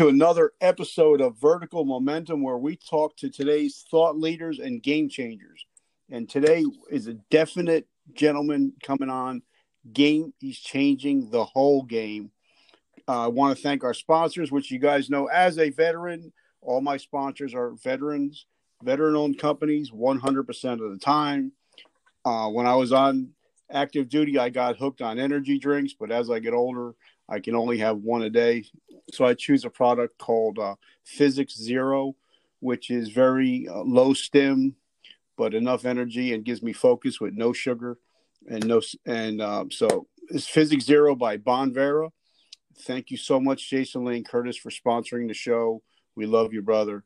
to another episode of Vertical Momentum, where we talk to today's thought leaders and game changers. And today is a definite gentleman coming on. Game, he's changing the whole game. Uh, I want to thank our sponsors, which you guys know as a veteran, all my sponsors are veterans, veteran owned companies 100% of the time. Uh, when I was on active duty, I got hooked on energy drinks, but as I get older, I can only have one a day. So I choose a product called uh, Physics Zero, which is very uh, low stim, but enough energy and gives me focus with no sugar and no. And uh, so it's Physics Zero by Bonvera. Thank you so much, Jason Lane Curtis, for sponsoring the show. We love you, brother.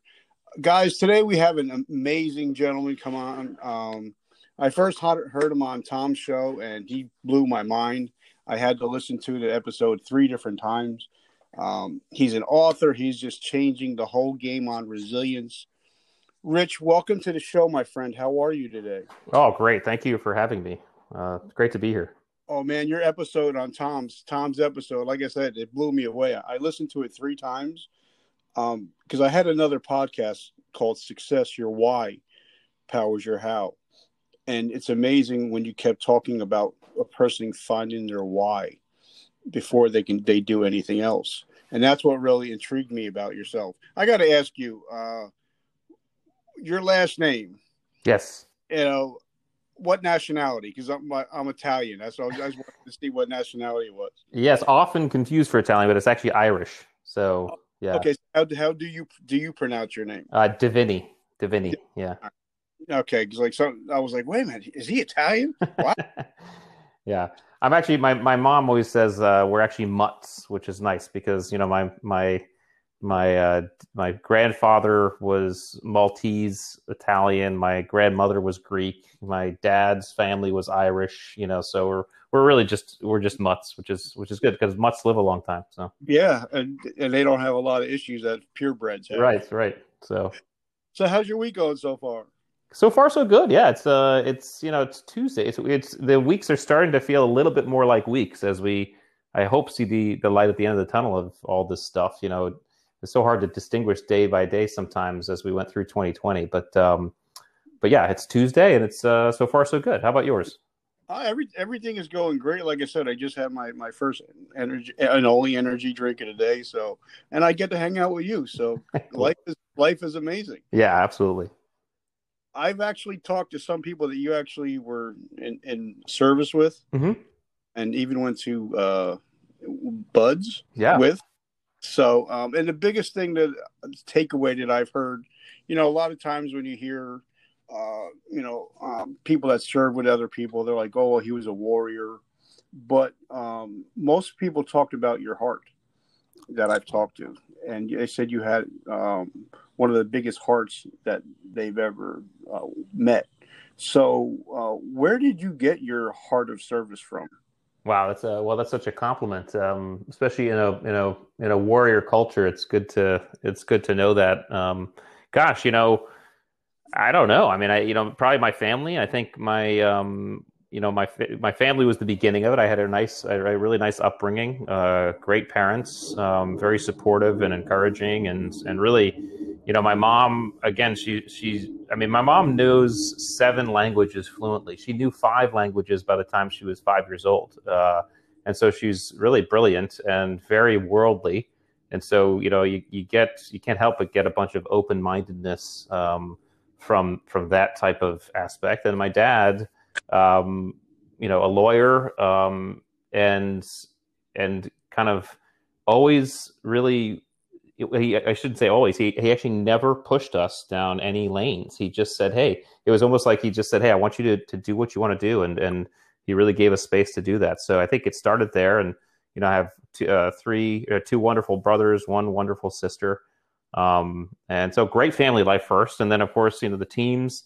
Guys, today we have an amazing gentleman come on. Um, I first heard him on Tom's show, and he blew my mind. I had to listen to the episode three different times. Um, he's an author. He's just changing the whole game on resilience. Rich, welcome to the show, my friend. How are you today? Oh, great! Thank you for having me. Uh, great to be here. Oh man, your episode on Tom's Tom's episode, like I said, it blew me away. I listened to it three times because um, I had another podcast called "Success Your Why Powers Your How," and it's amazing when you kept talking about a person finding their why before they can they do anything else. And that's what really intrigued me about yourself. I got to ask you uh your last name. Yes. You know what nationality? Because I'm, I'm italian. That's all i just wanted to see what nationality it was. Yes often confused for italian but it's actually irish. So yeah. okay. So how, how do you do you pronounce your name? Uh Diviney. Diviney yeah Okay, because like so, I was like, wait a minute, is he Italian? What? yeah, I'm actually my my mom always says uh, we're actually mutts, which is nice because you know my my my uh, my grandfather was Maltese Italian, my grandmother was Greek, my dad's family was Irish. You know, so we're we're really just we're just mutts, which is which is good because mutts live a long time. So yeah, and and they don't have a lot of issues that purebreds have. Right, right. So so how's your week going so far? So far, so good. Yeah, it's uh, it's you know, it's Tuesday. It's, it's the weeks are starting to feel a little bit more like weeks as we, I hope, see the the light at the end of the tunnel of all this stuff. You know, it's so hard to distinguish day by day sometimes as we went through 2020. But um, but yeah, it's Tuesday and it's uh, so far so good. How about yours? Uh, every everything is going great. Like I said, I just had my my first energy and only energy drink of the day. So, and I get to hang out with you. So life is life is amazing. Yeah, absolutely. I've actually talked to some people that you actually were in, in service with, mm-hmm. and even went to uh, BUD/S yeah. with. So, um, and the biggest thing that takeaway that I've heard, you know, a lot of times when you hear, uh, you know, um, people that serve with other people, they're like, "Oh, well, he was a warrior," but um, most people talked about your heart that I've talked to, and they said you had um, one of the biggest hearts that they've ever uh, met. So, uh, where did you get your heart of service from? Wow, that's a well. That's such a compliment, um, especially in a in a in a warrior culture. It's good to it's good to know that. Um, gosh, you know, I don't know. I mean, I you know probably my family. I think my um, you know my my family was the beginning of it. I had a nice, a really nice upbringing. Uh, great parents, um, very supportive and encouraging, and and really, you know, my mom again. She she's. I mean, my mom knows seven languages fluently. She knew five languages by the time she was five years old, uh, and so she's really brilliant and very worldly. And so you know, you, you get you can't help but get a bunch of open mindedness um, from from that type of aspect. And my dad um, you know, a lawyer, um, and and kind of always really. He, I shouldn't say always. He he actually never pushed us down any lanes. He just said, "Hey." It was almost like he just said, "Hey, I want you to to do what you want to do," and and he really gave us space to do that. So I think it started there, and you know, I have two, uh, three, uh, two wonderful brothers, one wonderful sister, um, and so great family life first, and then of course, you know, the teams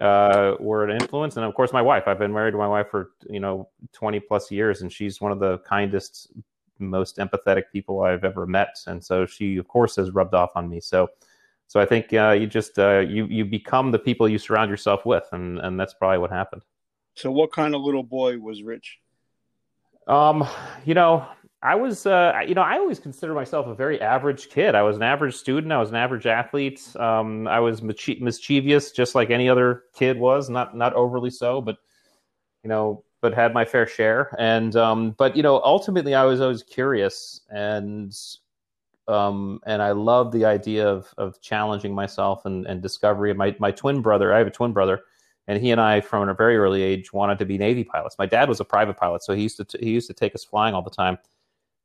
uh, were an influence, and of course, my wife. I've been married to my wife for you know twenty plus years, and she's one of the kindest, most empathetic people I've ever met, and so she, of course, has rubbed off on me. So, so I think uh, you just uh, you you become the people you surround yourself with, and and that's probably what happened. So, what kind of little boy was Rich? Um, you know, I was, uh, you know, I always consider myself a very average kid. I was an average student. I was an average athlete. Um, I was mischievous, just like any other kid was. Not not overly so, but you know, but had my fair share. And um, but you know, ultimately, I was always curious, and um, and I love the idea of of challenging myself and, and discovery. My my twin brother, I have a twin brother, and he and I, from a very early age, wanted to be Navy pilots. My dad was a private pilot, so he used to t- he used to take us flying all the time.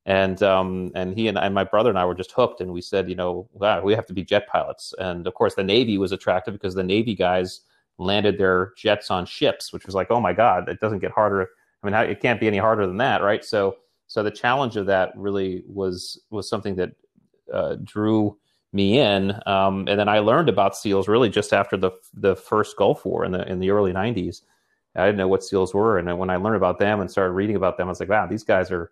And um, and he and, and my brother and I were just hooked, and we said, you know, wow, we have to be jet pilots. And of course, the Navy was attractive because the Navy guys landed their jets on ships, which was like, oh my god, it doesn't get harder. I mean, how, it can't be any harder than that, right? So so the challenge of that really was was something that uh, drew me in. Um, and then I learned about seals really just after the the first Gulf War in the in the early '90s. I didn't know what seals were, and when I learned about them and started reading about them, I was like, wow, these guys are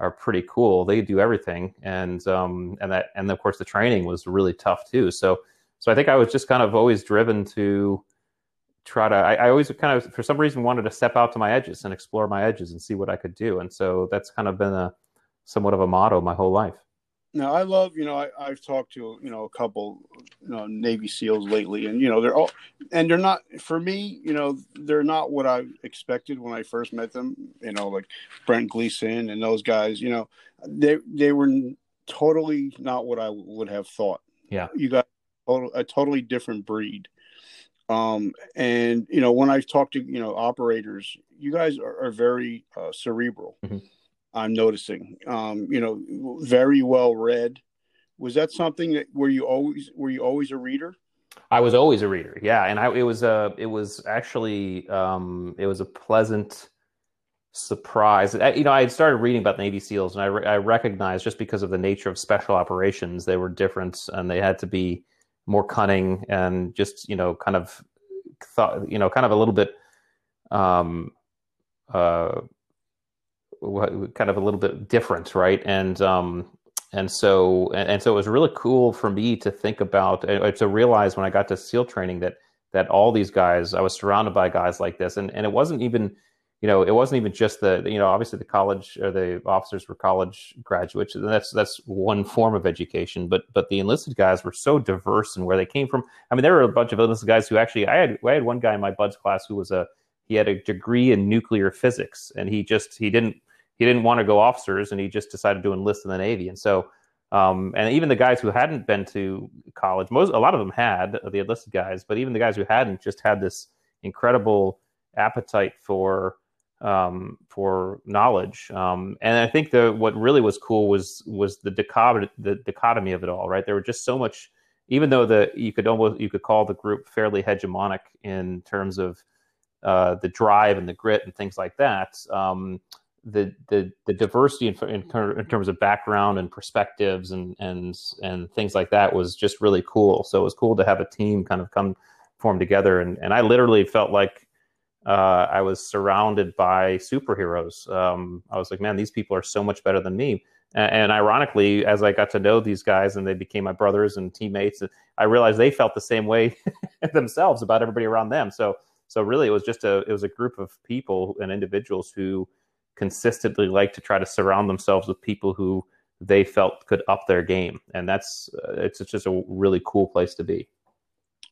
are pretty cool. They do everything, and um, and that and of course the training was really tough too. So so I think I was just kind of always driven to try to. I, I always kind of for some reason wanted to step out to my edges and explore my edges and see what I could do, and so that's kind of been a somewhat of a motto my whole life. Now I love, you know, I, I've talked to you know a couple, you know, Navy SEALs lately, and you know they're all, and they're not for me, you know, they're not what I expected when I first met them. You know, like Brent Gleeson and those guys. You know, they they were totally not what I would have thought. Yeah, you got a totally different breed. Um, and you know, when I've talked to you know operators, you guys are, are very uh, cerebral. Mm-hmm I'm noticing. Um, you know, very well read. Was that something that were you always were you always a reader? I was always a reader. Yeah, and I it was a it was actually um, it was a pleasant surprise. I, you know, I had started reading about Navy SEALs, and I, re- I recognized just because of the nature of special operations, they were different, and they had to be more cunning and just you know kind of thought you know kind of a little bit um, uh, kind of a little bit different, right? And um, and so and, and, so it was really cool for me to think about to realize when I got to SEAL training that that all these guys I was surrounded by guys like this, and and it wasn't even you know it wasn't even just the you know obviously the college or the officers were college graduates and that's that's one form of education but but the enlisted guys were so diverse in where they came from i mean there were a bunch of enlisted guys who actually i had i had one guy in my BUD/S class who was a he had a degree in nuclear physics and he just he didn't he didn't want to go officers and he just decided to enlist in the Navy. And so, um, and even the guys who hadn't been to college, most a lot of them had the enlisted guys, but even the guys who hadn't just had this incredible appetite for um, for knowledge. Um, and I think the what really was cool was was the dichotomy the dichotomy of it all. Right, there were just so much. Even though the you could almost you could call the group fairly hegemonic in terms of uh, the drive and the grit and things like that. Um, the the the diversity in, in, in, terms of background and perspectives and and and things like that was just really cool. So it was cool to have a team kind of come form together, and and I literally felt like uh, I was surrounded by superheroes. Um, I was like, man, these people are so much better than me. And, and, ironically, as I got to know these guys and they became my brothers and teammates, I realized they felt the same way themselves about everybody around them. So so really, it was just a it was a group of people and individuals who consistently like to try to surround themselves with people who they felt could up their game, and that's uh, it's, just a really cool place to be.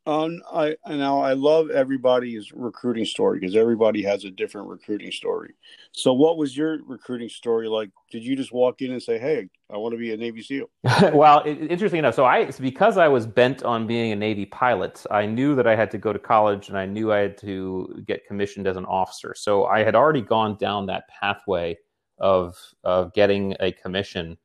Um, I now I love everybody's recruiting story because everybody has a different recruiting story. So, what was your recruiting story like? Did you just walk in and say, "Hey, I want to be a Navy SEAL"? well, it, interesting enough, so I because I was bent on being a Navy pilot, I knew that I had to go to college, and I knew I had to get commissioned as an officer. So, I had already gone down that pathway of of getting a commission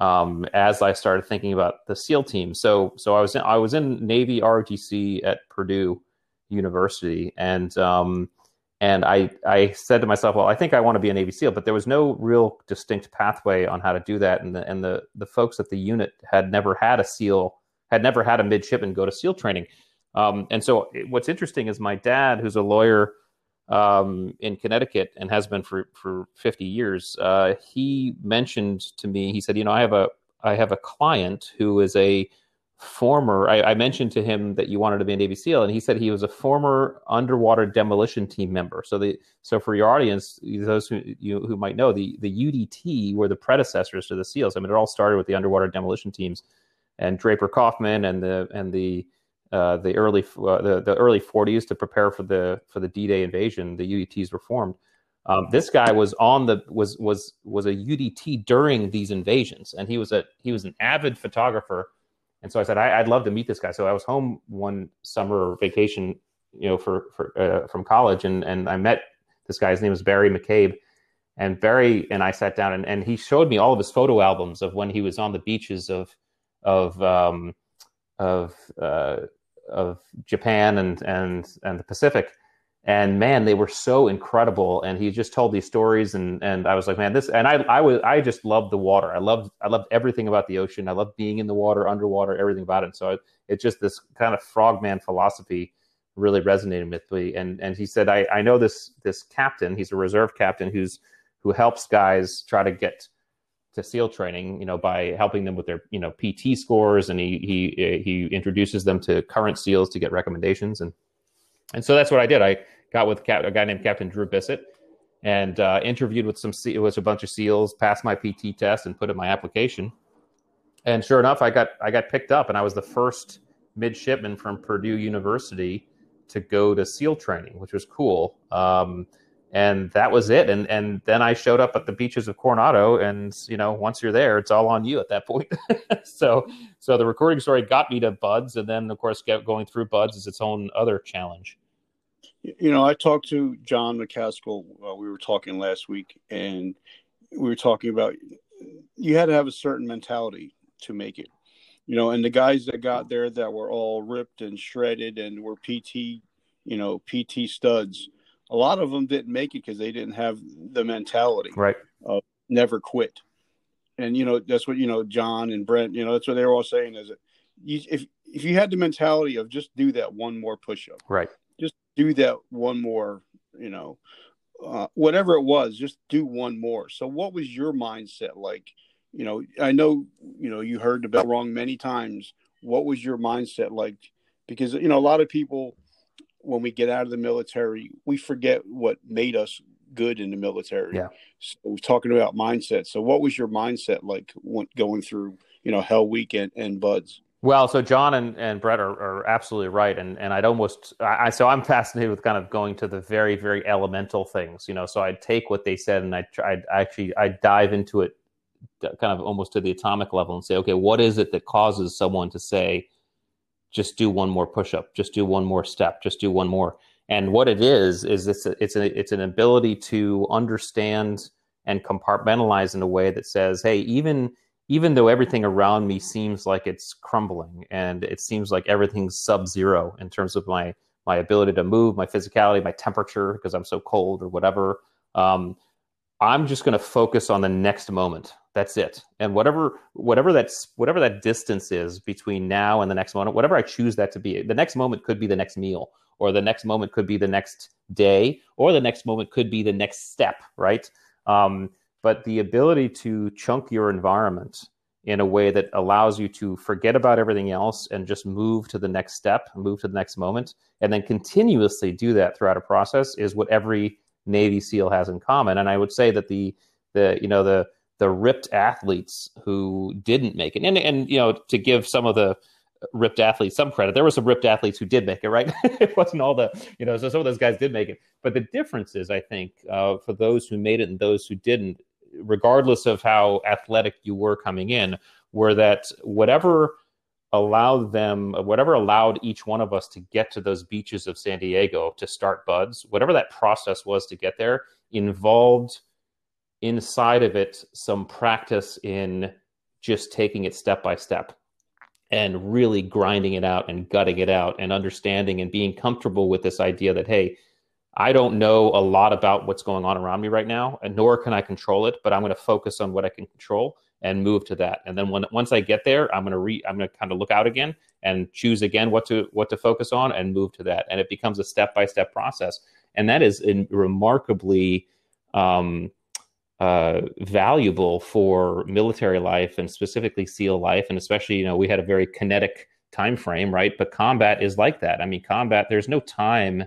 um, as I started thinking about the SEAL team. So so I was in, I was in Navy ROTC at Purdue University, and um, and I I said to myself, well, I think I want to be a Navy SEAL, but there was no real distinct pathway on how to do that, and the and the the folks at the unit had never had a SEAL, had never had a midshipman go to SEAL training. Um, and so what's interesting is my dad, who's a lawyer um, in Connecticut and has been for for 50 years. Uh, he mentioned to me, he said, you know, I have a I have a client who is a former. I, I, mentioned to him that you wanted to be a Navy SEAL, and he said he was a former underwater demolition team member. So the so for your audience, those who you who might know, the the UDT were the predecessors to the SEALs. I mean, it all started with the underwater demolition teams, and Draper Kaufman and the and the uh, the early uh, the, the early 40s to prepare for the for the D-Day invasion. The UDTs were formed. Um, this guy was on the was was was a UDT during these invasions, and he was a he was an avid photographer and so I said, I, would love to meet this guy. So I was home one summer vacation, you know, for, for uh, from college, and and I met this guy. His name was Barry McCabe, and Barry and I sat down, and, and he showed me all of his photo albums of when he was on the beaches of of um, of uh, of Japan and and and the Pacific. And man they were so incredible. And he just told these stories. And and i was like man this and i i was i just loved the water. I loved i loved everything about the ocean. I loved being in the water underwater everything about it. So it, it's just this kind of frogman philosophy really resonated with me. And and he said i i know this this captain he's a reserve captain who's who helps guys try to get to seal training you know by helping them with their you know pt scores and he he he introduces them to current seals to get recommendations and and so that's what i did i got with a guy named Captain Drew Bissett and uh, interviewed with some with a bunch of SEALs, passed my PT test, and put in my application. And sure enough, I got I got picked up, and I was the first midshipman from Purdue University to go to SEAL training, which was cool. Um, and that was it. And and then I showed up at the beaches of Coronado, and you know, once you're there, it's all on you at that point. so so the recording story got me to BUD/S, and then of course, going through BUD/S is its own other challenge. You know, I talked to John Macaskill. Uh, we were talking last week, and we were talking about you had to have a certain mentality to make it. You know, and the guys that got there that were all ripped and shredded and were PT, you know, PT studs. A lot of them didn't make it because they didn't have the mentality, right? Of never quit. And you know, that's what you know, John and Brent. You know, that's what they were all saying. Is that you, if if you had the mentality of just do that one more push up, right? Just do that one more, you know, uh, whatever it was, just do one more. So, what was your mindset like? You know, I know, you know, you heard the bell wrong many times. What was your mindset like? Because, you know, a lot of people, when we get out of the military, we forget what made us good in the military. Yeah. So, we're talking about mindset. So, what was your mindset like when, going through, you know, Hell Week and, and BUD/S? Well, so John and, and Brett are, are absolutely right, and and I'd almost I so I'm fascinated with kind of going to the very very elemental things, you know. So I'd take what they said and I I'd actually I'd dive into it, kind of almost to the atomic level, and say, okay, what is it that causes someone to say, just do one more push up, just do one more step, just do one more, and what it is is it's a, it's a, it's an ability to understand and compartmentalize in a way that says, hey, even even though everything around me seems like it's crumbling and it seems like everything's sub zero in terms of my my ability to move, my physicality, my temperature because I'm so cold or whatever. Um, I'm just going to focus on the next moment. That's it. And whatever whatever that's whatever that distance is between now and the next moment, whatever I choose that to be, the next moment could be the next meal, or the next moment could be the next day, or the next moment could be the next step. Right. Um, but the ability to chunk your environment in a way that allows you to forget about everything else and just move to the next step, move to the next moment, and then continuously do that throughout a process is what every Navy SEAL has in common. And I would say that the the you know the the ripped athletes who didn't make it, and and you know to give some of the ripped athletes some credit. There were some ripped athletes who did make it, right? it wasn't all the, you know, so some of those guys did make it. But the difference is, I think, uh, for those who made it and those who didn't, regardless of how athletic you were coming in, were that whatever allowed them, whatever allowed each one of us to get to those beaches of San Diego to start BUD/S, whatever that process was to get there, involved inside of it some practice in just taking it step by step and really grinding it out and gutting it out and understanding and being comfortable with this idea that, hey, I don't know a lot about what's going on around me right now, and nor can I control it. But I'm going to focus on what I can control and move to that. And then when once I get there, I'm going to re I'm going to kind of look out again and choose again what to what to focus on and move to that. And it becomes a step by step process. And that is remarkably um, uh, valuable for military life and specifically SEAL life. And especially, you know, we had a very kinetic time frame, right? But combat is like that. I mean, combat. There's no time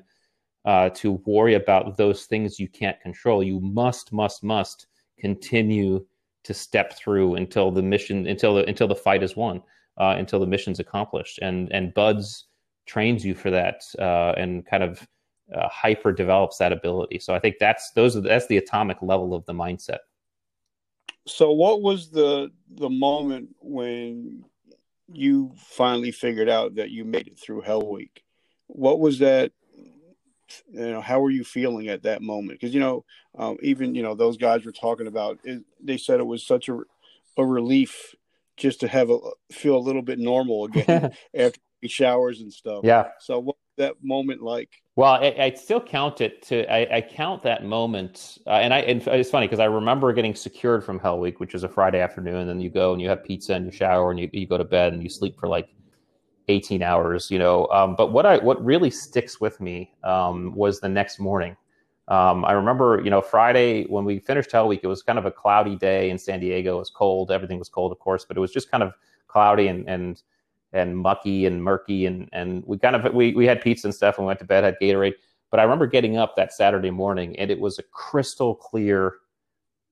uh, to worry about those things you can't control. You must, must, must continue to step through until the mission, until the until the fight is won, uh, until the mission's accomplished. And and BUD/S trains you for that, uh, and kind of uh, hyper develops that ability. So I think that's those are that's the atomic level of the mindset. So what was the the moment when you finally figured out that you made it through Hell Week? What was that you know how were you feeling at that moment because you know um, even you know those guys were talking about it, they said it was such a, a relief just to have a feel a little bit normal again after showers and stuff yeah so what that moment like well i, I still count it to i, I count that moment uh, and i and it's funny because i remember getting secured from hell week which is a friday afternoon and then you go and you have pizza and you shower and you, you go to bed and you sleep for like 18 hours, you know. Um, but what I what really sticks with me um, was the next morning. Um, I remember, you know, Friday when we finished Hell Week, it was kind of a cloudy day in San Diego. It was cold. Everything was cold, of course, but it was just kind of cloudy and and and mucky and murky. And and we kind of we we had pizza and stuff and we went to bed, had Gatorade. But I remember getting up that Saturday morning and it was a crystal clear,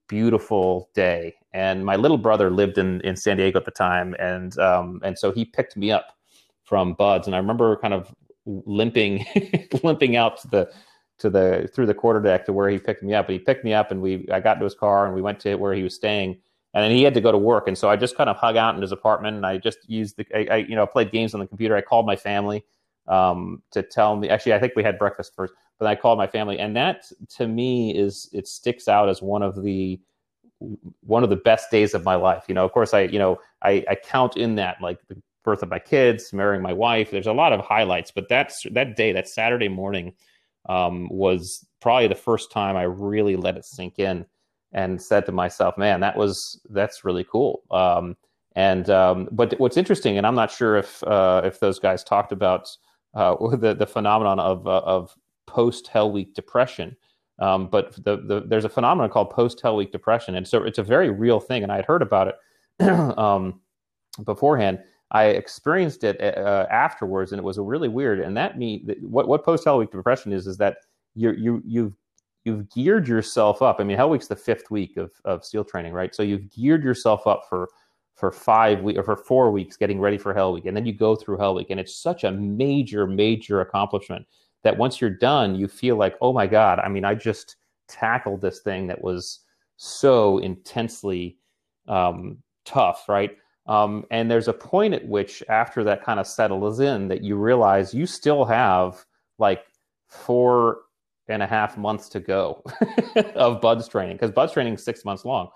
beautiful day. And my little brother lived in in San Diego at the time, and um, and so he picked me up from BUD/S, and I remember kind of limping, limping out to the to the through the quarter deck to where he picked me up. And he picked me up, and we I got to his car, and we went to where he was staying, and then he had to go to work, and so I just kind of hung out in his apartment, and I just used the I, I you know played games on the computer. I called my family um, to tell me. Actually, I think we had breakfast first, but I called my family, and that to me is it sticks out as one of the one of the best days of my life. You know, of course, I you know I, I count in that like the birth of my kids, marrying my wife. There's a lot of highlights, but that's that day, that Saturday morning, um, was probably the first time I really let it sink in and said to myself, "Man, that was that's really cool." Um, and um, but what's interesting, and I'm not sure if uh, if those guys talked about uh, the the phenomenon of uh, of post Hell Week depression. Um, but the, the, there's a phenomenon called post Hell Week depression, and so it's a very real thing. And I had heard about it um, beforehand, I experienced it uh, afterwards, and it was really weird. And that me what what post Hell Week depression is is that you you you've you've geared yourself up. I mean, Hell Week's the fifth week of of SEAL training, right? So you've geared yourself up for for five weeks or for four weeks, getting ready for Hell Week, and then you go through Hell Week, and it's such a major major accomplishment that once you're done, you feel like, oh my god! I mean, I just tackled this thing that was so intensely um, tough, right? Um, and there's a point at which, after that kind of settles in, that you realize you still have like four and a half months to go of BUD/S training because BUD/S training is six months long.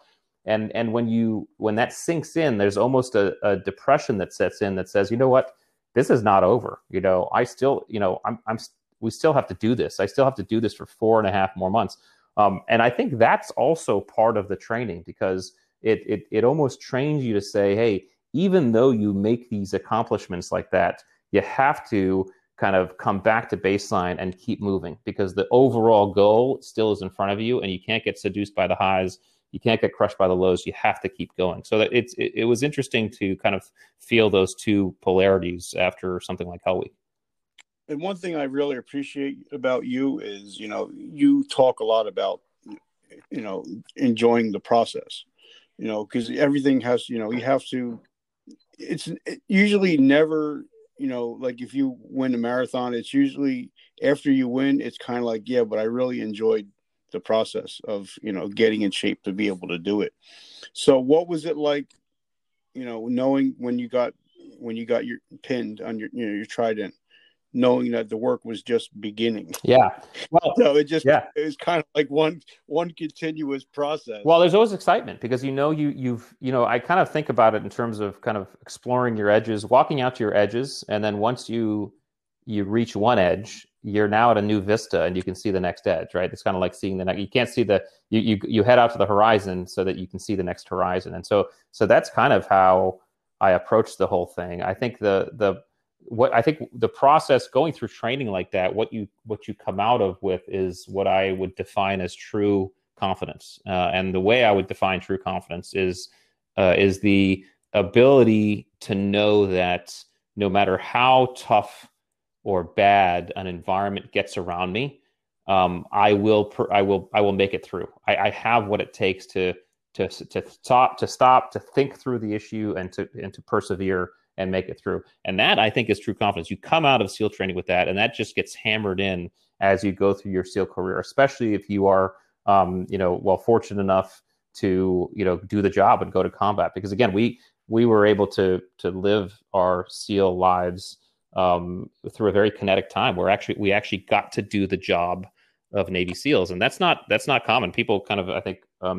And and when you when that sinks in, there's almost a, a depression that sets in that says, you know what, this is not over. You know, I still, you know, I'm I'm we still have to do this. I still have to do this for four and a half more months. Um, and I think that's also part of the training because it, it it almost trains you to say, hey, even though you make these accomplishments like that, you have to kind of come back to baseline and keep moving because the overall goal still is in front of you and you can't get seduced by the highs. You can't get crushed by the lows. You have to keep going. So that it's it, it was interesting to kind of feel those two polarities after something like hell week. And one thing i really appreciate about you is you know you talk a lot about you know enjoying the process you know, because everything has, you know, you have to. It's usually never, you know, like if you win a marathon, it's usually after you win, it's kind of like, yeah, but I really enjoyed the process of, you know, getting in shape to be able to do it. So, what was it like, you know, knowing when you got when you got your pinned on your, you know, your trident? Knowing that the work was just beginning. Yeah. Well, so it just yeah. it was kind of like one one continuous process. Well, there's always excitement because you know you you've you know I kind of think about it in terms of kind of exploring your edges, walking out to your edges, and then once you you reach one edge, you're now at a new vista and you can see the next edge, right? It's kind of like seeing the next. You can't see the you you you head out to the horizon so that you can see the next horizon, and so so that's kind of how I approach the whole thing. I think the the what I think the process going through training like that, what you what you come out of with is what I would define as true confidence. Uh, and the way I would define true confidence is uh, is the ability to know that no matter how tough or bad an environment gets around me, um, I will per, I will I will make it through. I, I, have what it takes to to to stop to stop to think through the issue and to and to persevere and make it through. And that I think is true confidence. You come out of SEAL training with that, and that just gets hammered in as you go through your SEAL career, especially if you are um, you know well fortunate enough to you know do the job and go to combat. Because again, we we were able to to live our SEAL lives um, through a very kinetic time where actually we actually got to do the job of Navy SEALs, and that's not that's not common. People kind of I think uh,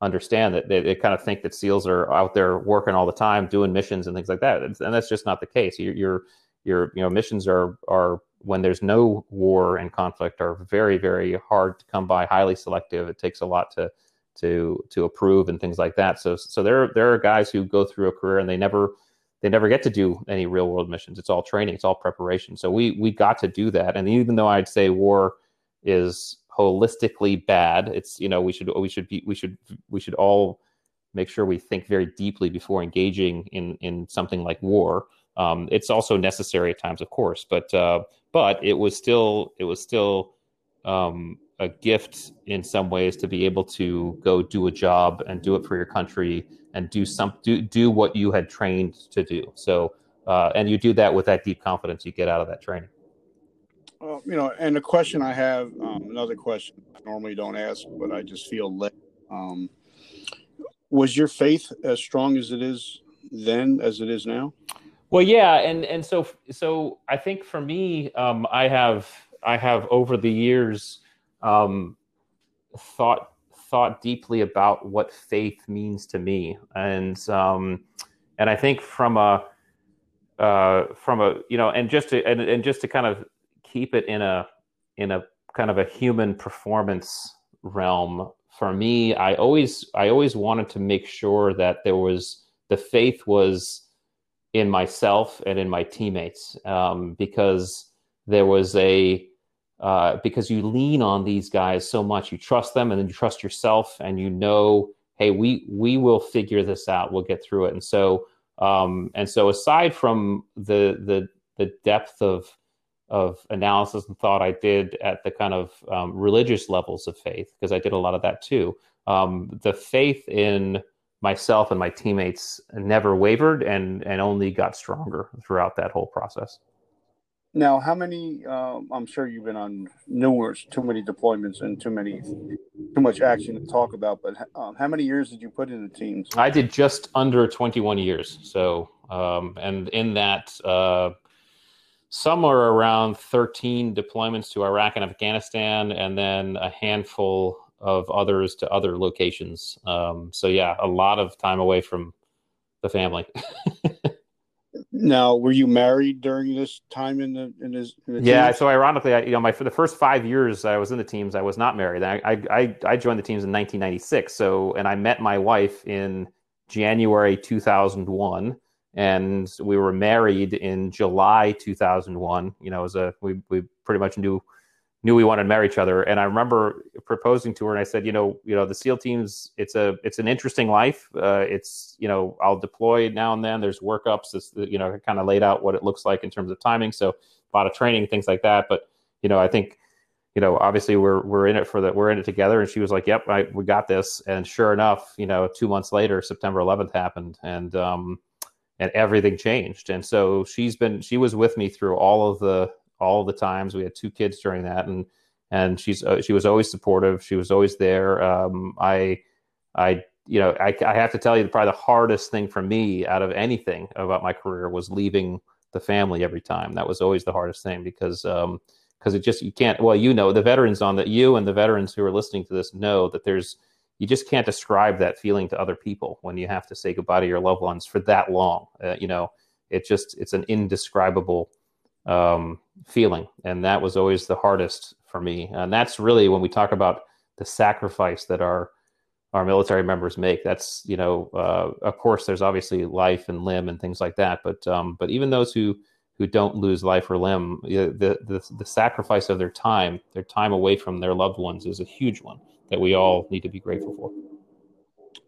misunderstand that they, they, kind of think that SEALs are out there working all the time, doing missions and things like that, and that's just not the case. Your your, your you know missions are are when there's no war and conflict are very very hard to come by, highly selective. It takes a lot to to to approve and things like that. So so there there are guys who go through a career and they never they never get to do any real world missions. It's all training, it's all preparation. So we we got to do that. And even though I'd say war is holistically bad, it's you know we should we should be we should we should all make sure we think very deeply before engaging in in something like war. Um, it's also necessary at times, of course, but uh, but it was still it was still um, a gift in some ways to be able to go do a job and do it for your country and do some do do what you had trained to do. So uh, and you do that with that deep confidence you get out of that training. Well, you know, and the question I have, um, another question I normally don't ask, but I just feel led. Um, was your faith as strong as it is then as it is now? Well, yeah, and and so so I think for me, um, I have I have over the years um, thought thought deeply about what faith means to me, and um, and I think from a uh, from a you know, and just to and, and just to kind of keep it in a in a kind of a human performance realm for me i always i always wanted to make sure that there was the faith was in myself and in my teammates um, because there was a uh, because you lean on these guys so much. You trust them, and then you trust yourself, and you know, hey, we we will figure this out. We'll get through it. And so, um, and so, aside from the the the depth of of analysis and thought I did at the kind of um, religious levels of faith, because I did a lot of that too. Um, the faith in myself and my teammates never wavered and and only got stronger throughout that whole process. Now, how many? Um, I'm sure you've been on numerous, too many deployments and too many, too much action to talk about. But um, how many years did you put in the teams? I did just under 21 years. So, um, and in that, uh, somewhere around 13 deployments to Iraq and Afghanistan, and then a handful of others to other locations. Um, so, yeah, a lot of time away from the family. Now, were you married during this time in the in his? In the yeah. So ironically, I, you know, my for the first five years I was in the teams, I was not married. I, I I joined the teams in 1996. So, and I met my wife in January 2001, and we were married in July 2001. You know, was a we we pretty much knew knew we wanted to marry each other. And I remember proposing to her, and I said, you know, you know, the SEAL teams, it's a, it's an interesting life. Uh, it's, you know, I'll deploy now and then. There's workups. It's, you know, kind of laid out what it looks like in terms of timing. So a lot of training, things like that. But you know, I think, you know, obviously we're we're in it for that. We're in it together. And she was like, "Yep, I, we got this." And sure enough, you know, two months later, September 11th happened, and um, and everything changed. And so she's been she was with me through all of the all the times. We had two kids during that, and and she's uh, she was always supportive. She was always there. Um, I I you know I, I have to tell you probably the hardest thing for me out of anything about my career was leaving the family every time. That was always the hardest thing because um because it just you can't well you know the veterans on that you and the veterans who are listening to this know that there's you just can't describe that feeling to other people when you have to say goodbye to your loved ones for that long. Uh, you know, it just it's an indescribable um, feeling. And that was always the hardest for me. And that's really when we talk about the sacrifice that our our military members make. That's you know, uh, of course, there's obviously life and limb and things like that. But um, but even those who who don't lose life or limb, the, the the sacrifice of their time, their time away from their loved ones, is a huge one that we all need to be grateful for.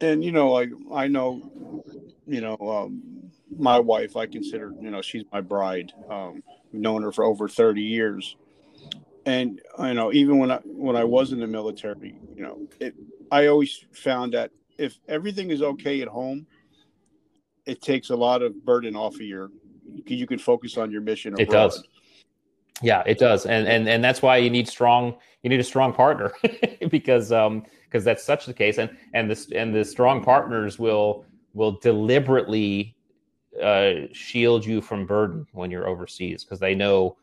and you know, like I know, you know, um, my wife. I consider, you know, she's my bride. Um, I've known her for over thirty years, and you know, even when I when I was in the military, you know, it. I always found that if everything is okay at home, it takes a lot of burden off of your. You can focus on your mission. Abroad. It does. Yeah, it does, and and and that's why you need strong. You need a strong partner because um because that's such the case, and and this and the strong partners will will deliberately uh, shield you from burden when you're overseas because they know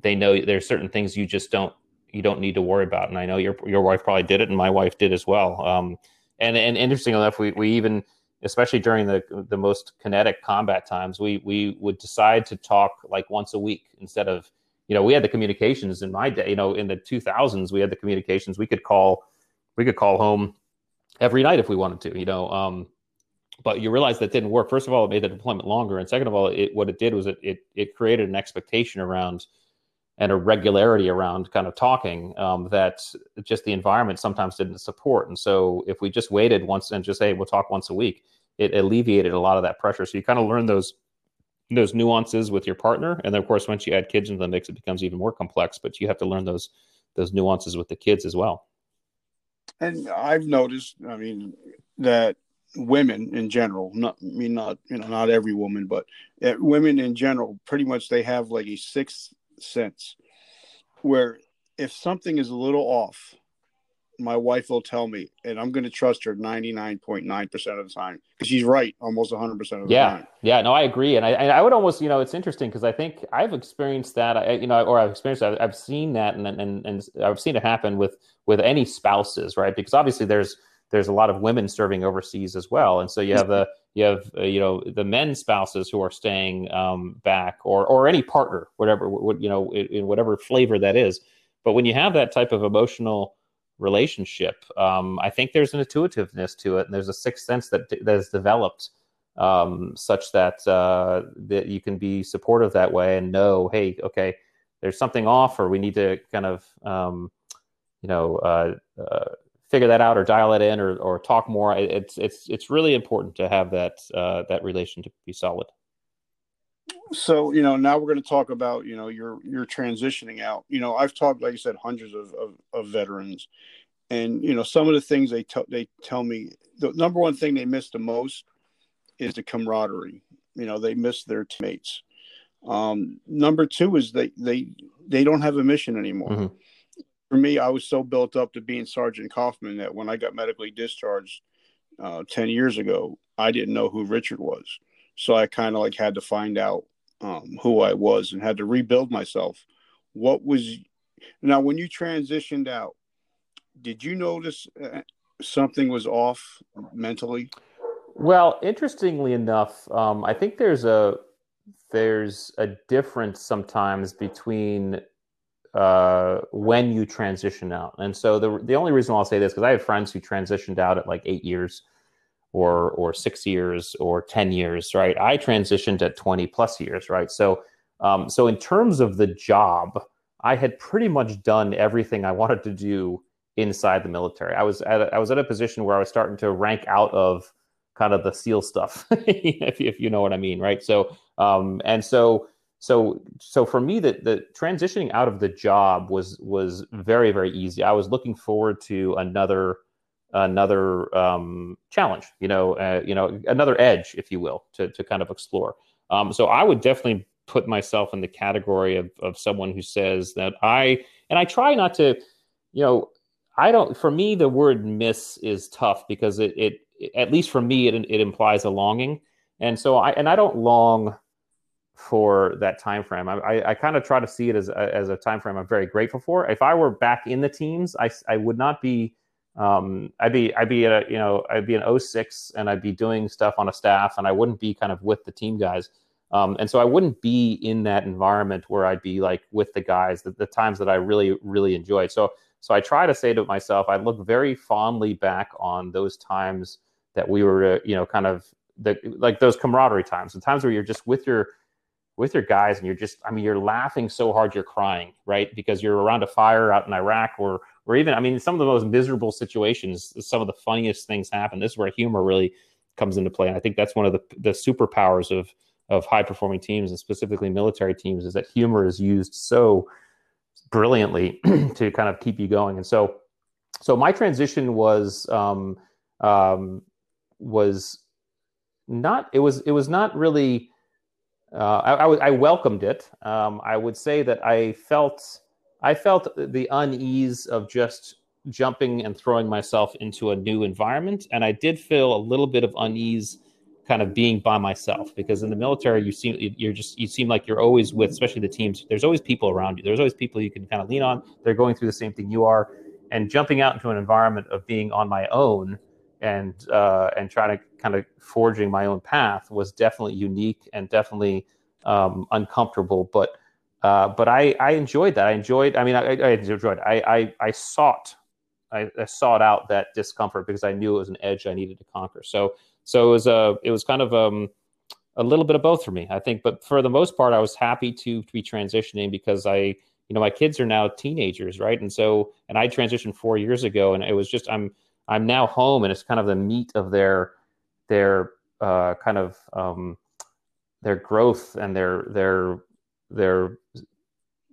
they know there's certain things you just don't you don't need to worry about. And I know your your wife probably did it, and my wife did as well. Um, and and interesting enough, we we even especially during the the most kinetic combat times, we we would decide to talk like once a week instead of you know, we had the communications in my day, you know, in the 2000s, we had the communications. We could call, we could call home every night if we wanted to, you know. Um, but you realize that didn't work. First of all, it made the deployment longer, and second of all, it what it did was it it, it created an expectation around and a regularity around kind of talking um, that just the environment sometimes didn't support. And so if we just waited once and just say we'll talk once a week, it alleviated a lot of that pressure. So you kind of learn those those nuances with your partner, and then of course once you add kids into the mix, it becomes even more complex. But you have to learn those those nuances with the kids as well. And I've noticed, I mean, that women in general, not I mean not you know not every woman, but uh, women in general, pretty much they have like a sixth sense where if something is a little off, my wife will tell me, and I'm going to trust her 99.9% of the time because she's right almost 100% of the yeah. time. Yeah, no, I agree. And I, and I would almost, you know, it's interesting because I think I've experienced that, I, you know, or I've experienced, I've, I've seen that and, and, and I've seen it happen with, with any spouses, right? Because obviously there's, there's a lot of women serving overseas as well. And so you have the, you have, uh, you know, the men spouses who are staying um, back or, or any partner, whatever, what, you know, in, in whatever flavor that is. But when you have that type of emotional, relationship. Um, I think there's an intuitiveness to it, and there's a sixth sense that that is developed um, such that uh, that you can be supportive that way and know, hey, okay, there's something off, or we need to kind of um, you know uh, uh, figure that out, or dial it in, or or talk more. It's it's it's really important to have that uh, that relationship be solid so you know now we're going to talk about you know you're you're transitioning out. You know i've talked like i said hundreds of, of, of veterans. And you know some of the things they tell they tell me the number one thing they miss the most is the camaraderie. You know they miss their teammates. Um, number two is they they they don't have a mission anymore. Mm-hmm. for me i was so built up to being sergeant kaufman that when i got medically discharged uh, 10 years ago i didn't know who richard was so I kind of like had to find out um, who I was and had to rebuild myself. What was now when you transitioned out? Did you notice uh, something was off mentally? Well, interestingly enough, um, I think there's a there's a difference sometimes between uh, when you transition out. And so the the only reason I'll say this because I have friends who transitioned out at like eight years or or six years or 10 years right? I transitioned at 20 plus years right? So um, so in terms of the job i had pretty much done everything i wanted to do inside the military. I was at a, i was at a position where i was starting to rank out of kind of the seal stuff if, if you know what i mean right? So um, and so so so for me the, the transitioning out of the job was was very very easy. I was looking forward to another another um, challenge, you know, uh, you know, another edge, if you will, to to kind of explore. Um, so I would definitely put myself in the category of of someone who says that I and I try not to, you know, I don't. For me, the word miss is tough because it it at least for me it it implies a longing, and so I and I don't long for that time frame. I, I, I kind of try to see it as a, as a time frame I'm very grateful for. If I were back in the teams, I, I would not be um, I'd be I'd be at a you know I'd be an 06 and I'd be doing stuff on a staff and I wouldn't be kind of with the team guys. Um, and so I wouldn't be in that environment where I'd be like with the guys the, the times that I really really enjoyed. So so I try to say to myself, I look very fondly back on those times that we were you know kind of the like those camaraderie times, the times where you're just with your with your guys and you're just I mean you're laughing so hard you're crying right because you're around a fire out in Iraq or or even I mean some of the most miserable situations, some of the funniest things happen. This is where humor really comes into play, and I think that's one of the the superpowers of of high performing teams and specifically military teams is that humor is used so brilliantly to kind of keep you going. And so, so my transition was um, um, was not it was it was not really uh, I, I, I, welcomed it. Um, I would say that I felt I felt the unease of just jumping and throwing myself into a new environment, and I did feel a little bit of unease kind of being by myself because in the military you seem you're just you seem like you're always with especially the teams there's always people around you there's always people you can kind of lean on they're going through the same thing you are and jumping out into an environment of being on my own and uh, and trying to kind of forging my own path was definitely unique and definitely um, uncomfortable. But uh, but I, I enjoyed that. I enjoyed. I mean, I, I enjoyed. I, I I sought I, I, sought out that discomfort because I knew it was an edge I needed to conquer. So so it was a it was kind of um, a little bit of both for me, I think. But for the most part, I was happy to, to be transitioning because I you know my kids are now teenagers, right? And so and I transitioned four years ago, and it was just I'm I'm now home, and it's kind of the meat of their their uh, kind of um, their growth and their their their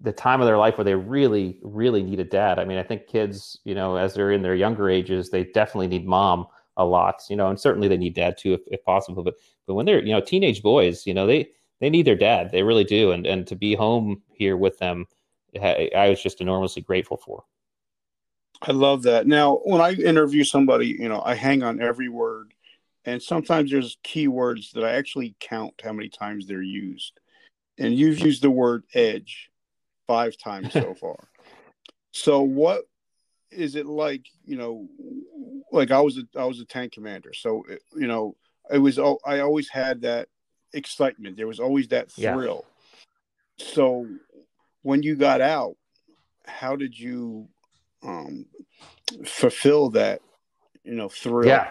the time of their life where they really really need a dad. I mean, I think kids, you know, as they're in their younger ages, they definitely need mom a lot, you know, and certainly they need dad too if, if possible. But but when they're you know teenage boys, you know, they they need their dad. They really do, and and to be home here with them, I was just enormously grateful for. I love that. Now, when I interview somebody, you know, I hang on every word, and sometimes there's key words that I actually count how many times they're used. And you've used the word edge five times so far. So, what is it like? You know, like I was a I was a tank commander, so you know, it was I always had that excitement. There was always that thrill. Yeah. So, when you got out, how did you um, fulfill that, you know, thrill. Yeah.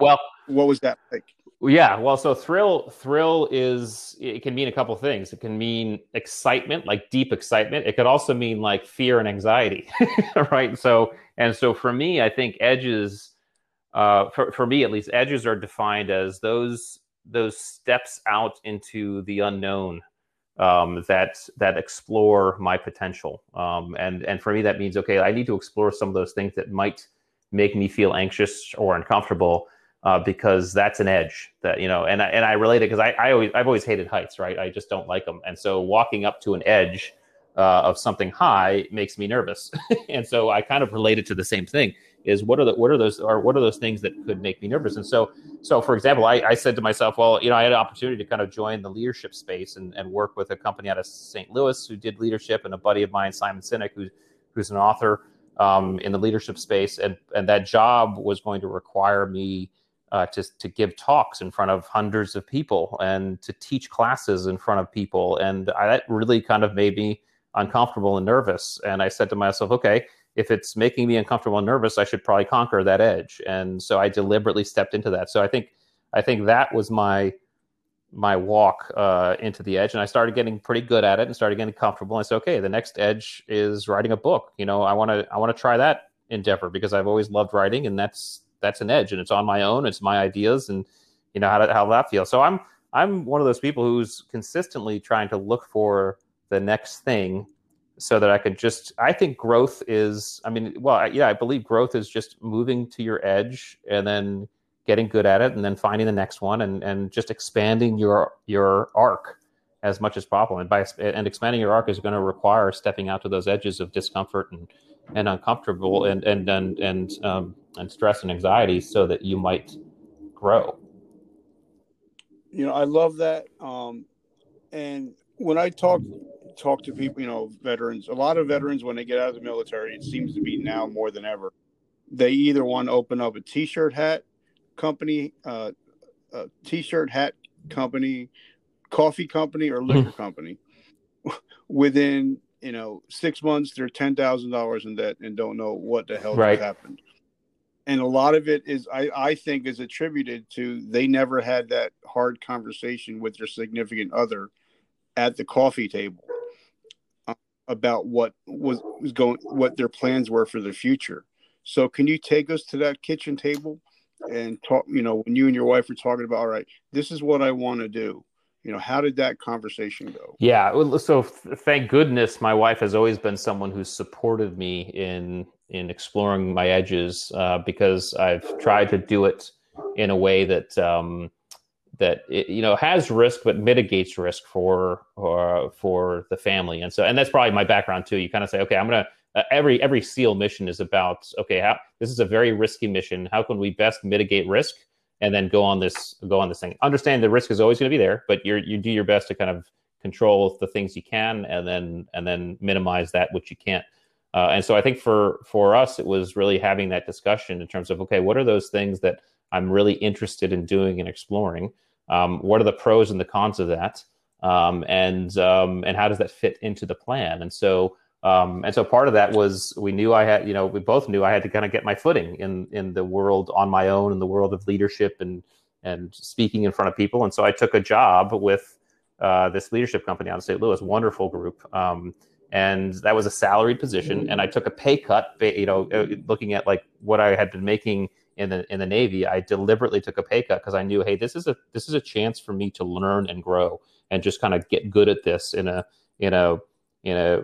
Well, what was that like? Yeah, well, so thrill thrill is it can mean a couple things. It can mean excitement, like deep excitement. It could also mean like fear and anxiety, right? So and so for me, I think edges, uh, for for me at least, edges are defined as those those steps out into the unknown um, that that explore my potential. Um, and and for me, that means okay, I need to explore some of those things that might make me feel anxious or uncomfortable uh, because that's an edge that you know. And I, and I relate it because I, I always I've always hated heights, right? I just don't like them. And so walking up to an edge uh, of something high makes me nervous. and so I kind of related to the same thing is what are the what are those or what are those things that could make me nervous and so so for example I, I said to myself well you know i had an opportunity to kind of join the leadership space and, and work with a company out of st louis who did leadership and a buddy of mine simon sinek who's who's an author um, in the leadership space and and that job was going to require me uh, to, to give talks in front of hundreds of people and to teach classes in front of people and I, that really kind of made me uncomfortable and nervous and i said to myself okay if it's making me uncomfortable and nervous, I should probably conquer that edge. And so I deliberately stepped into that. So I think I think that was my my walk uh, into the edge, and I started getting pretty good at it and started getting comfortable. And I said, okay, the next edge is writing a book. You know, I want to I want to try that endeavor because I've always loved writing, and that's that's an edge, and it's on my own. It's my ideas, and you know how how that feels. So I'm I'm one of those people who's consistently trying to look for the next thing so that I could just, I think growth is, I mean, well, yeah, I believe growth is just moving to your edge and then getting good at it and then finding the next one and, and just expanding your, your arc as much as possible. And by, and expanding your arc is going to require stepping out to those edges of discomfort and, and uncomfortable and, and, and, and, um, and stress and anxiety so that you might grow. You know, I love that. Um, and when I talk talk to people, you know, veterans. A lot of veterans, when they get out of the military, it seems to be now more than ever, they either want to open up a t-shirt hat company, uh, a t-shirt hat company, coffee company, or liquor hmm. company. Within you know six months, they're ten thousand dollars in debt and don't know what the hell right. happened. And a lot of it is, I, I think, is attributed to they never had that hard conversation with their significant other at the coffee table uh, about what was, was going, what their plans were for the future. So, can you take us to that kitchen table and talk? You know, when you and your wife were talking about, all right, this is what I want to do. You know, how did that conversation go? Yeah, so thank goodness my wife has always been someone who's supported me in in exploring my edges uh, because I've tried to do it in a way that um, that it, you know has risk but mitigates risk for or for the family. And so and that's probably my background too. You kind of say okay i'm gonna uh, every every seal mission is about okay how this is a very risky mission. How can we best mitigate risk and then go on this go on this thing? Understand the risk is always going to be there but you you do your best to kind of control the things you can and then and then minimize that which you can't uh, and so i think for for us it was really having that discussion in terms of okay what are those things that i'm really interested in doing and exploring um, what are the pros and the cons of that? Um, and um, and how does that fit into the plan? And so um, and so part of that was we knew I had, you know, we both knew I had to kind of get my footing in in the world on my own, in the world of leadership and and speaking in front of people. And so I took a job with uh, this leadership company out of St. Louis, wonderful group. Um, and that was a salaried position, and I took a pay cut. You know, uh, looking at like what I had been making in the in the Navy, I deliberately took a pay cut because I knew, hey, this is a this is a chance for me to learn and grow and just kind of get good at this in a in a in a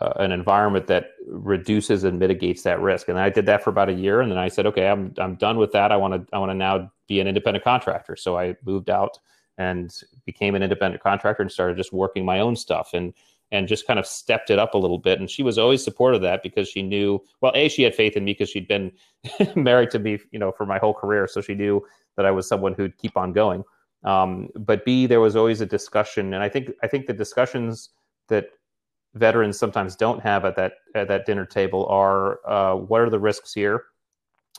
uh, an environment that reduces and mitigates that risk. And I did that for about a year, and then I said, okay, I'm I'm done with that. I want to I want to now be an independent contractor. So I moved out and became an independent contractor and started just working my own stuff and and just kind of stepped it up a little bit. And she was always supportive of that because she knew, well, A, she had faith in me because she'd been married to me, you know, for my whole career. So she knew that I was someone who'd keep on going. Um, but B, there was always a discussion. And I think, I think the discussions that veterans sometimes don't have at that, at that dinner table are, uh, what are the risks here?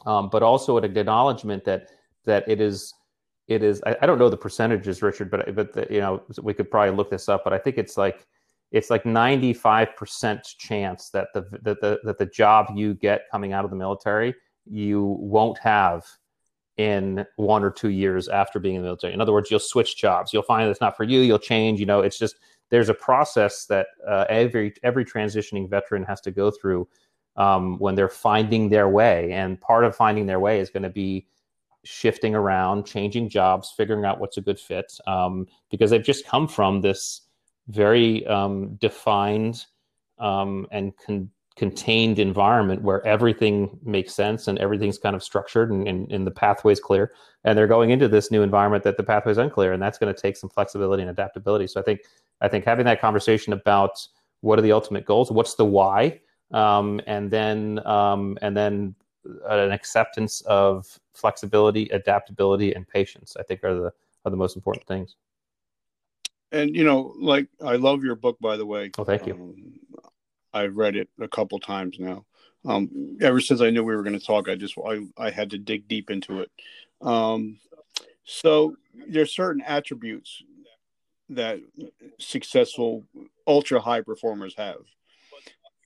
Um, but also an acknowledgement that, that it is, it is, I, I don't know the percentages, Richard, but, but the, you know, we could probably look this up, but I think it's like, it's like 95% chance that the, that the that the job you get coming out of the military you won't have in one or two years after being in the military. In other words, you'll switch jobs. You'll find it's not for you. You'll change. You know, it's just there's a process that uh, every every transitioning veteran has to go through um, when they're finding their way. And part of finding their way is going to be shifting around, changing jobs, figuring out what's a good fit, um, because they've just come from this very um, defined um, and con- contained environment where everything makes sense and everything's kind of structured and, and, and the pathway's clear. And they're going into this new environment that the pathway's unclear, and that's going to take some flexibility and adaptability. So I think I think having that conversation about what are the ultimate goals, what's the why, um, and then um, and then an acceptance of flexibility, adaptability, and patience. I think are the are the most important things and you know, like I love your book, by the way. Oh, thank you. Um, I've read it a couple times now. Um, ever since I knew we were going to talk, I just I, I had to dig deep into it. Um, so there's certain attributes that successful ultra high performers have.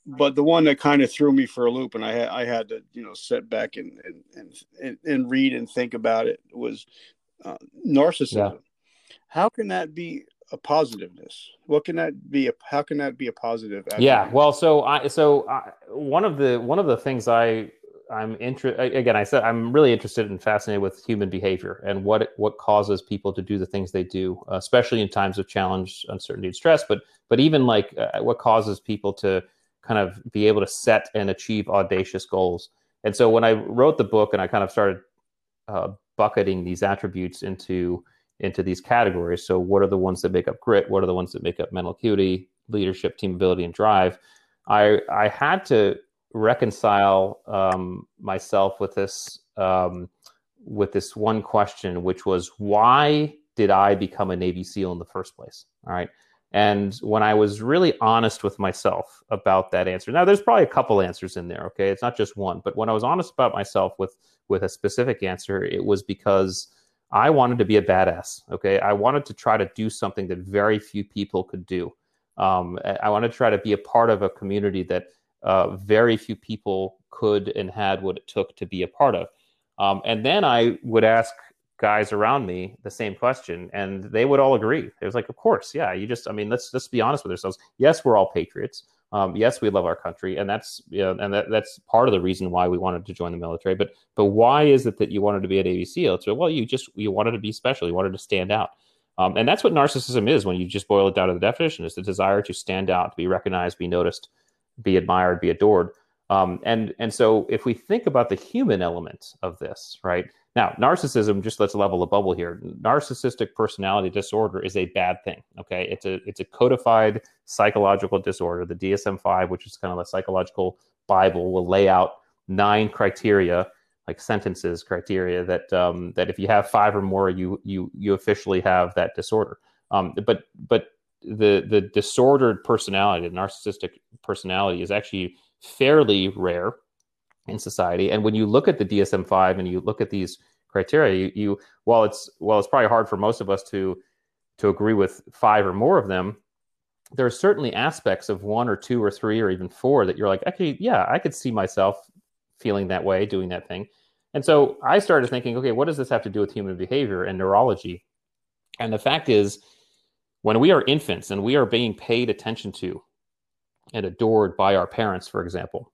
But the one that kind of threw me for a loop, and I had I had to you know sit back and and and, and read and think about it was uh, narcissism. Yeah. How can that be a positiveness what can that be a, how can that be a positive attribute? yeah well so i so I, one of the one of the things i i'm interested again i said i'm really interested and fascinated with human behavior and what what causes people to do the things they do especially in times of challenge uncertainty and stress but but even like uh, what causes people to kind of be able to set and achieve audacious goals and so when i wrote the book and i kind of started uh, bucketing these attributes into into these categories. So, what are the ones that make up grit? What are the ones that make up mental acuity, leadership, team ability, and drive? I I had to reconcile um, myself with this um, with this one question, which was why did I become a Navy SEAL in the first place? All right. And when I was really honest with myself about that answer, now there's probably a couple answers in there. Okay, it's not just one, but when I was honest about myself with with a specific answer, it was because I wanted to be a badass. Okay. I wanted to try to do something that very few people could do. Um, I wanted to try to be a part of a community that uh, very few people could and had what it took to be a part of. Um, and then I would ask guys around me the same question, and they would all agree. It was like, of course, yeah. You just, I mean, let's let's be honest with ourselves. Yes, we're all patriots. Um, yes, we love our country, and that's you know, and that, that's part of the reason why we wanted to join the military. But but why is it that you wanted to be a Navy SEAL? So well, you just you wanted to be special. You wanted to stand out, um, and that's what narcissism is when you just boil it down to the definition: is the desire to stand out, to be recognized, be noticed, be admired, be adored. Um, and and so if we think about the human element of this, right now, narcissism. Just let's level a bubble here. Narcissistic personality disorder is a bad thing. Okay, it's a it's a codified psychological disorder. The DSM-5, which is kind of a psychological bible, will lay out nine criteria, like sentences criteria that um, that if you have five or more, you you you officially have that disorder. Um, but but the the disordered personality, the narcissistic personality, is actually fairly rare in society. And when you look at the DSM five and you look at these criteria, you, you while it's while it's probably hard for most of us to to agree with five or more of them, there are certainly aspects of one or two or three or even four that you're like, actually, yeah, I could see myself feeling that way, doing that thing. And so I started thinking, okay, what does this have to do with human behavior and neurology? And the fact is, when we are infants and we are being paid attention to and adored by our parents, for example,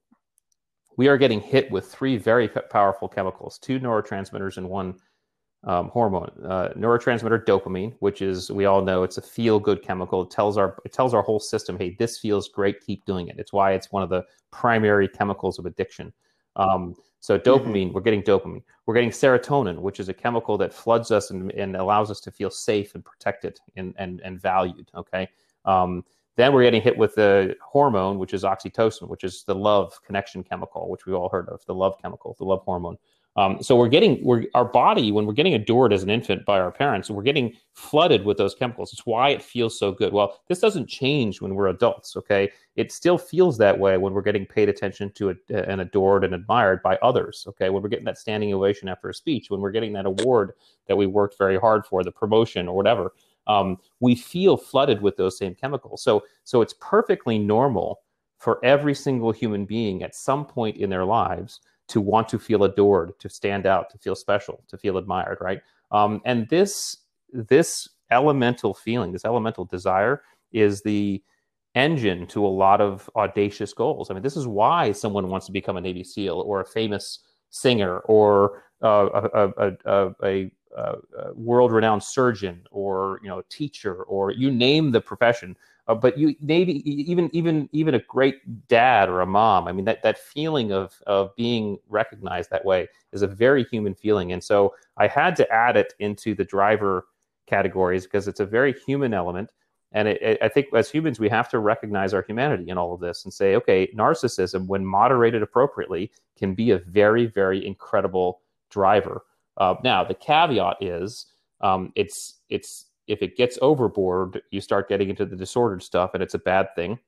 we are getting hit with three very powerful chemicals, two neurotransmitters and one um, hormone. Uh, neurotransmitter dopamine, which is we all know it's a feel good chemical. It tells our it tells our whole system, hey, this feels great, keep doing it. It's why it's one of the primary chemicals of addiction. Um, so mm-hmm. dopamine, we're getting dopamine. We're getting serotonin, which is a chemical that floods us and, and allows us to feel safe and protected and and, and valued. Okay. Um, then we're getting hit with the hormone, which is oxytocin, which is the love connection chemical, which we've all heard of, the love chemical, the love hormone. Um, so we're getting we're our body when we're getting adored as an infant by our parents, we're getting flooded with those chemicals. It's why it feels so good. Well, this doesn't change when we're adults. Okay, it still feels that way when we're getting paid attention to it and adored and admired by others. Okay, when we're getting that standing ovation after a speech, when we're getting that award that we worked very hard for, the promotion or whatever um, we feel flooded with those same chemicals. So, so it's perfectly normal for every single human being at some point in their lives to want to feel adored, to stand out, to feel special, to feel admired, right? Um, and this this elemental feeling, this elemental desire, is the engine to a lot of audacious goals. I mean, this is why someone wants to become a Navy SEAL or a famous singer or uh, a, a, a, a, world-renowned surgeon or you know teacher or you name the profession uh, but you maybe even even even a great dad or a mom i mean that that feeling of of being recognized that way is a very human feeling. And so i had to add it into the driver categories because it's a very human element. And it, it, i think as humans we have to recognize our humanity in all of this and say okay narcissism when moderated appropriately can be a very very incredible driver uh, now, the caveat is um, it's it's if it gets overboard, you start getting into the disordered stuff, and it's a bad thing.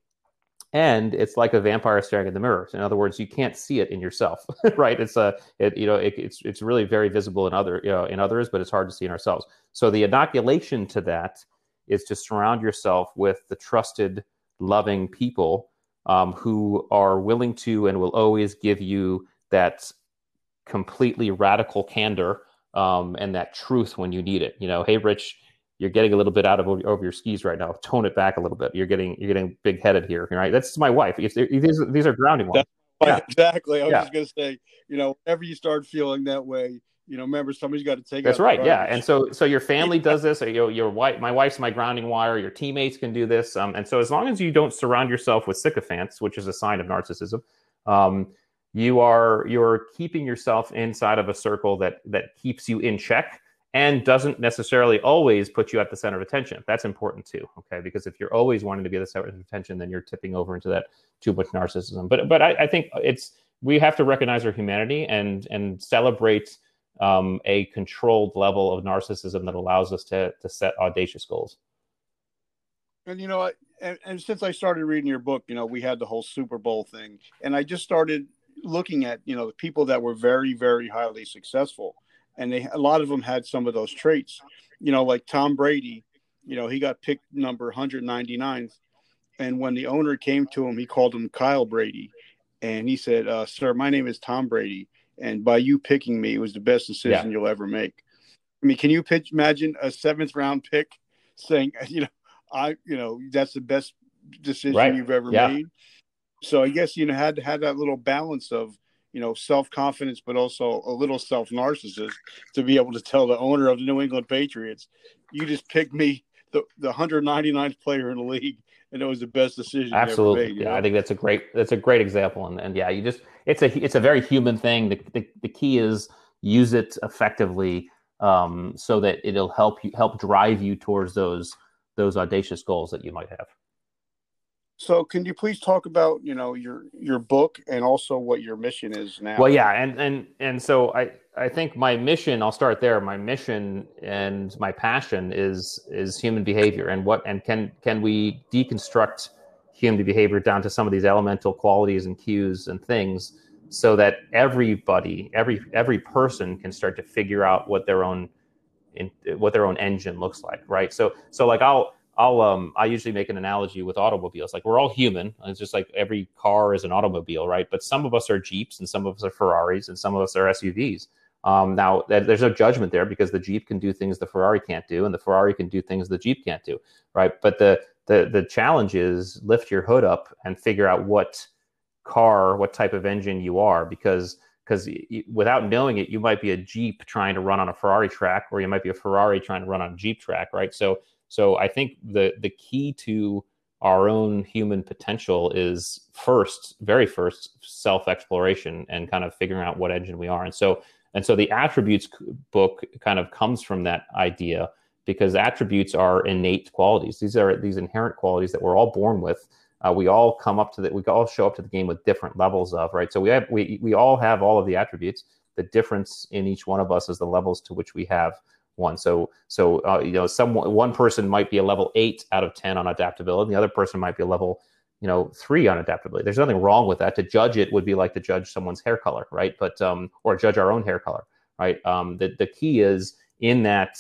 And it's like a vampire staring in the mirror. In other words, you can't see it in yourself, right? It's a, it, you know, it, it's it's really very visible in other, you know, in others, but it's hard to see in ourselves. So the inoculation to that is to surround yourself with the trusted, loving people um, who are willing to and will always give you that completely radical candor um, and that truth when you need it. You know, hey, Rich, you're getting a little bit out of over your skis right now. Tone it back a little bit. You're getting you're getting big headed here, right? That's my wife. If these these are grounding ones. Yeah. Exactly. I was yeah. just gonna say, you know, whenever you start feeling that way, you know, remember somebody's got to take. That's right. Yeah, and so so your family does this. Or your your wife, my wife's my grounding wire. Your teammates can do this. Um, and so as long as you don't surround yourself with sycophants, which is a sign of narcissism, um, you are you're keeping yourself inside of a circle that that keeps you in check and doesn't necessarily always put you at the center of attention. That's important too, okay? Because if you're always wanting to be at the center of attention, then you're tipping over into that too much narcissism. But but I, I think it's we have to recognize our humanity and and celebrate um, a controlled level of narcissism that allows us to to set audacious goals. And you know, and, and since I started reading your book, you know, we had the whole Super Bowl thing, and I just started looking at you know the people that were very very highly successful and they a lot of them had some of those traits you know like tom brady you know he got picked number 199th and when the owner came to him he called him kyle brady and he said uh, sir my name is tom brady and by you picking me it was the best decision yeah. you'll ever make I mean, can you pitch imagine a seventh round pick saying, you know, I, you know, that's the best decision right. you've ever yeah. made. So I guess you know had to have that little balance of you know self confidence, but also a little self narcissist to be able to tell the owner of the New England Patriots, "You just picked me, the the 199th player in the league, and it was the best decision." Absolutely, made, yeah. Know? I think that's a great that's a great example, and and yeah, you just it's a it's a very human thing. The the, the key is use it effectively um, so that it'll help you help drive you towards those those audacious goals that you might have. So, can you please talk about you know your your book and also what your mission is now? Well, yeah, and and and so I I think my mission. I'll start there. My mission and my passion is is human behavior and what and can can we deconstruct human behavior down to some of these elemental qualities and cues and things so that everybody every every person can start to figure out what their own in, what their own engine looks like right so so like i'll i'll um i usually make an analogy with automobiles. Like we're all human. It's just like every car is an automobile right? But some of us are jeeps and some of us are ferraris and some of us are suvs um, now there's no judgment there because the jeep can do things the ferrari can't do and the ferrari can do things the jeep can't do right? But the the the challenge is lift your hood up and figure out what car, what type of engine you are, because because without knowing it, you might be a Jeep trying to run on a Ferrari track, or you might be a Ferrari trying to run on a Jeep track, right? So so I think the the key to our own human potential is first, very first, self exploration and kind of figuring out what engine we are. And so and so the attributes book kind of comes from that idea because attributes are innate qualities. These are these inherent qualities that we're all born with uh, we all come up to that. we all show up to the game with different levels of right so we have we we all have all of the attributes the difference in each one of us is the levels to which we have one. So so uh, you know some one person might be a level 8 out of 10 on adaptability and the other person might be a level you know 3 on adaptability. There's nothing wrong with that. To judge it would be like to judge someone's hair color right? But um or judge our own hair color right? Um the the key is in that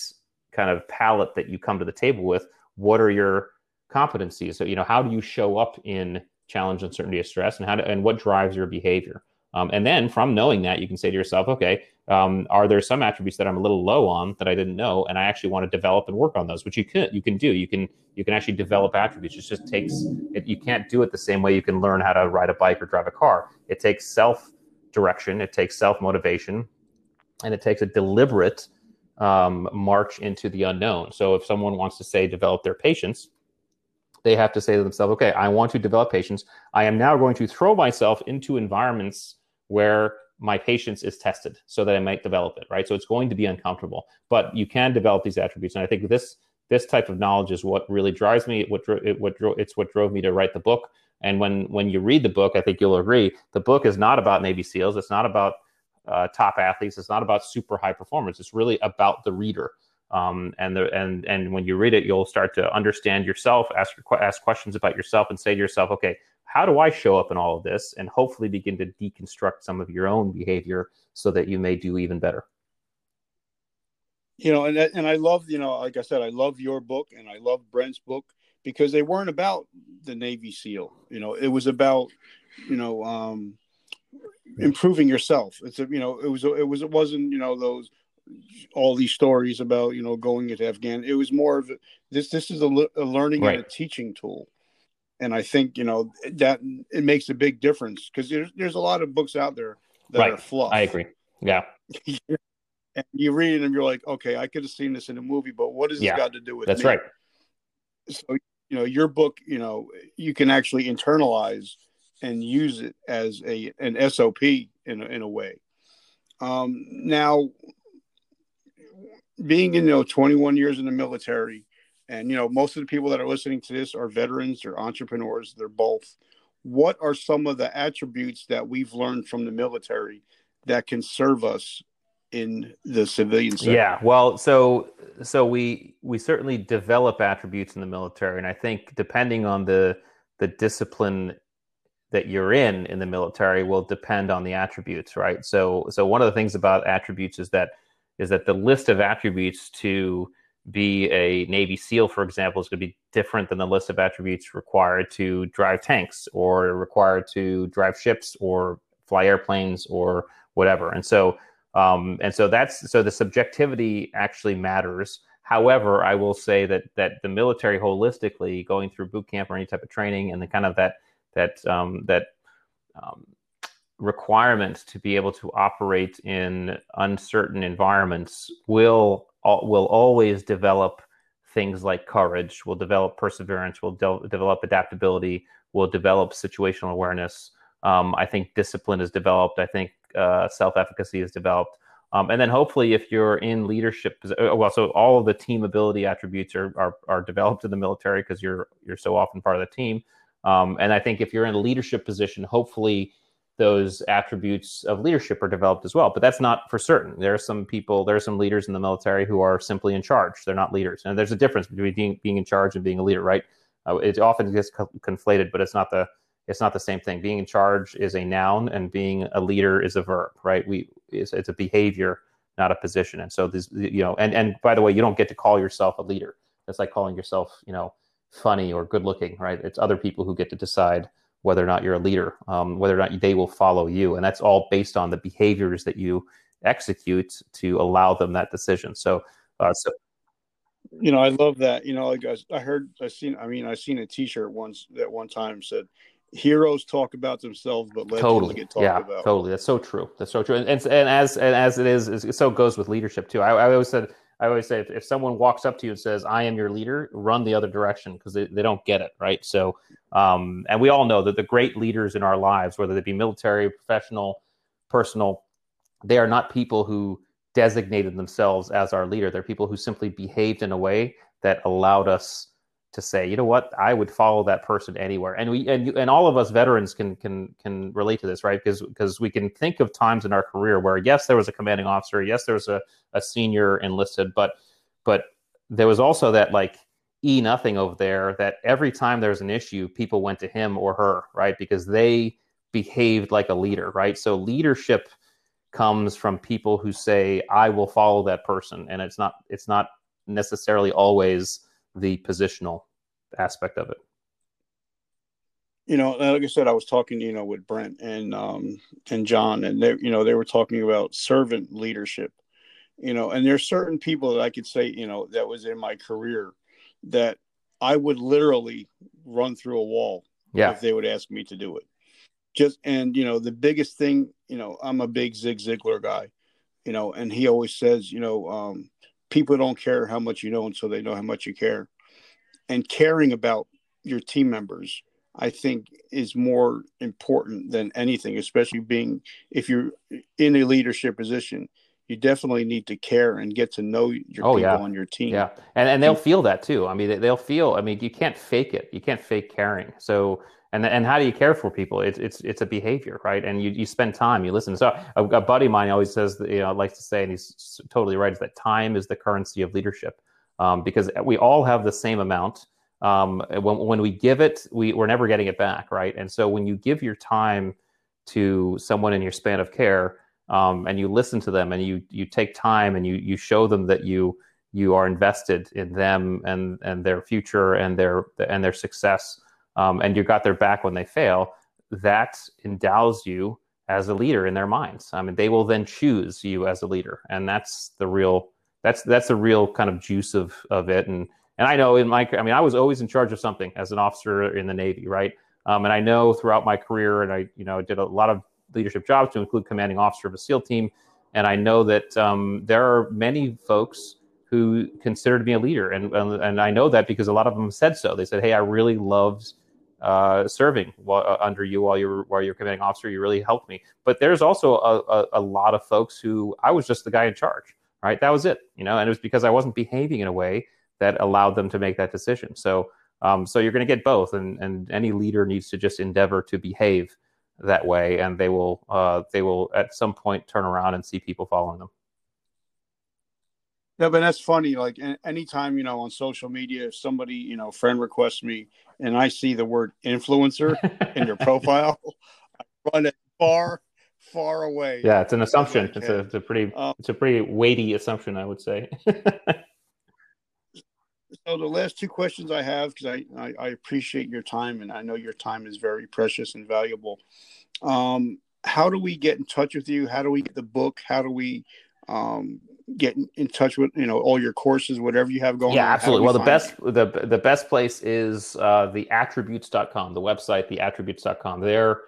kind of palette that you come to the table with what are your competencies. So, you know, how do you show up in challenge, uncertainty, or stress, and how to, and what drives your behavior? Um, and then from knowing that, you can say to yourself, okay, um, are there some attributes that I'm a little low on that I didn't know, and I actually want to develop and work on those, which you can you can do. You can you can actually develop attributes. It just takes it, you can't do it the same way you can learn how to ride a bike or drive a car. It takes self direction, it takes self motivation, and it takes a deliberate um, march into the unknown. So if someone wants to say develop their patience, they have to say to themselves, okay, I want to develop patience. I am now going to throw myself into environments where my patience is tested so that I might develop it, right? So it's going to be uncomfortable, but you can develop these attributes. And I think this this type of knowledge is what really drives me. What it, what it's what drove me to write the book. And when when you read the book, I think you'll agree the book is not about Navy SEALs. It's not about uh, top athletes. It's not about super high performance. It's really about the reader um, and the and and when you read it, you'll start to understand yourself, ask ask questions about yourself, and say to yourself, okay, how do I show up in all of this? And hopefully begin to deconstruct some of your own behavior so that you may do even better. You know, and and I love, you know, like I said, I love your book and I love Brent's book because they weren't about the Navy SEAL. You know, it was about, you know, um, improving yourself. It's a, you know, it was it was it wasn't you know those all these stories about you know going into Afghan. It was more of this. This is a, a learning right. and a teaching tool, and I think you know that it makes a big difference because there's there's a lot of books out there that right. are fluff. I agree. Yeah. and you read it and you're like, okay, I could have seen this in a movie, but what does yeah. this got to do with? That's me? right. So you know, your book, you know, you can actually internalize and use it as a an SOP in a, in a way. Um, now, being you know 21 years in the military and you know most of the people that are listening to this are veterans they're entrepreneurs they're both. What are some of the attributes that we've learned from the military that can serve us in the civilian sector? Yeah well so so we we certainly develop attributes in the military and i think depending on the the discipline that you're in in the military will depend on the attributes right? So so one of the things about attributes is that is that the list of attributes to be a Navy SEAL, for example, is going to be different than the list of attributes required to drive tanks or required to drive ships or fly airplanes or whatever. And so, Um, and so that's so the subjectivity actually matters. However, I will say that that the military holistically going through boot camp or any type of training and the kind of that that um, that um, requirement to be able to operate in uncertain environments will will always develop things like courage, will develop perseverance, will de- develop adaptability, will develop situational awareness. Um, I think discipline is developed. I think uh, self efficacy is developed. Um, and then hopefully, if you're in leadership, uh, well, so all of the team ability attributes are are, are developed in the military because you're you're so often part of the team. Um, and I think if you're in a leadership position, hopefully those attributes of leadership are developed as well. But that's not for certain. There are some people, there are some leaders in the military who are simply in charge. They're not leaders, and there's a difference between being, being in charge and being a leader, right? Uh, it often gets co- conflated, but it's not the it's not the same thing. Being in charge is a noun, and being a leader is a verb, right? We it's, it's a behavior, not a position. And so this, you know, and and by the way, you don't get to call yourself a leader. That's like calling yourself, you know, funny or good looking, right? It's other people who get to decide whether or not you're a leader, um, whether or not they will follow you, and that's all based on the behaviors that you execute to allow them that decision. So, uh, so you know, I love that. You know, like I, I heard, I seen, I mean, I seen a T-shirt once that one time said, "Heroes talk about themselves, but legends totally. get talked yeah, about." Totally, that's so true. That's so true. And and, and as and as it is, it so goes with leadership too. I, I always said, I always say, if, if someone walks up to you and says, "I am your leader," run the other direction because they, they don't get it, right? So, um, and we all know that the great leaders in our lives, whether they be military, professional, personal, they are not people who designated themselves as our leader. They're people who simply behaved in a way that allowed us to say, you know what, I would follow that person anywhere. And we and you, and all of us veterans can can can relate to this, right? Because because we can think of times in our career where yes, there was a commanding officer, yes, there was a, a senior enlisted, but but there was also that like e nothing over there that every time there's an issue, people went to him or her, right? Because they behaved like a leader, right? So leadership comes from people who say i will follow that person and it's not it's not necessarily always the positional aspect of it you know like i said i was talking you know with brent and um and john and they you know they were talking about servant leadership you know and there's certain people that i could say you know that was in my career that i would literally run through a wall yeah. if they would ask me to do it just and you know the biggest thing you know i'm a big zig ziglar guy you know and he always says you know um, people don't care how much you know until they know how much you care and caring about your team members i think is more important than anything especially being if you're in a leadership position you definitely need to care and get to know your oh, people yeah. on your team. Yeah, and and they'll feel that too. I mean, they'll feel. I mean, you can't fake it. You can't fake caring. So and and how do you care for people? It's it's it's a behavior, right? And you you spend time, you listen. So a, a buddy of mine always says, that, you know, likes to say, and he's totally right, is that time is the currency of leadership, um, because we all have the same amount. Um, when when we give it, we we're never getting it back, right? And so when you give your time to someone in your span of care, um, and you listen to them, and you you take time, and you you show them that you you are invested in them and and their future and their and their success um, and you got their back when they fail, that endows you as a leader in their minds. I mean, they will then choose you as a leader, and that's the real that's that's the real kind of juice of of it. And and I know in my I mean, I was always in charge of something as an officer in the Navy, right? Um, and I know throughout my career, and I you know did a lot of leadership jobs to include commanding officer of a SEAL team, and I know that um, there are many folks who considered me a leader, and, and and I know that because a lot of them said so. They said, "Hey, I really loved." Uh, serving while, uh, under you while you're while you're commanding officer. You really helped me. But there's also a, a, a, lot of folks who I was just the guy in charge, right? That was it, you know, and it was because I wasn't behaving in a way that allowed them to make that decision. So, um, so you're going to get both, and and any leader needs to just endeavor to behave that way, and they will uh, they will at some point turn around and see people following them. Yeah, but that's funny. Like anytime you know on social media, if somebody you know friend requests me and I see the word influencer in your profile, I run it far, far away. Yeah, it's an assumption. It's a, it's a pretty um, it's a pretty weighty assumption, I would say. so the last two questions I have, because I, I, I appreciate your time and I know your time is very precious and valuable. Um, how do we get in touch with you? How do we get the book? How do we um, get in touch with you know all your courses, whatever you have going yeah, on? Yeah, absolutely. We well, the best you? the the best place is uh, the attributes.com, the website, the attributes.com. There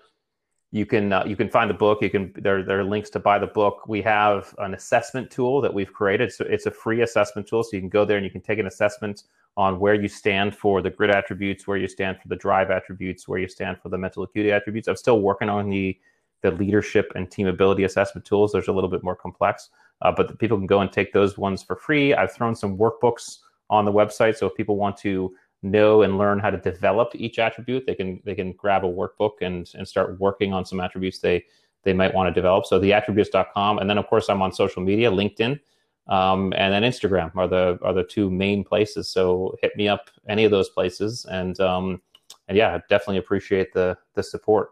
you can uh, you can find the book. You can there there are links to buy the book. We have an assessment tool that we've created. So it's a free assessment tool. So you can go there and you can take an assessment on where you stand for the grit attributes, where you stand for the drive attributes, where you stand for the mental acuity attributes. I'm still working on the the leadership and team ability assessment tools. Those are a little bit more complex, uh, but people can go and take those ones for free. I've thrown some workbooks on the website, so if people want to know and learn how to develop each attribute, they can they can grab a workbook and and start working on some attributes they they might want to develop. So the attributes.com, and then of course I'm on social media, LinkedIn, um, and then Instagram are the are the two main places. So hit me up any of those places, and um, and yeah, definitely appreciate the the support.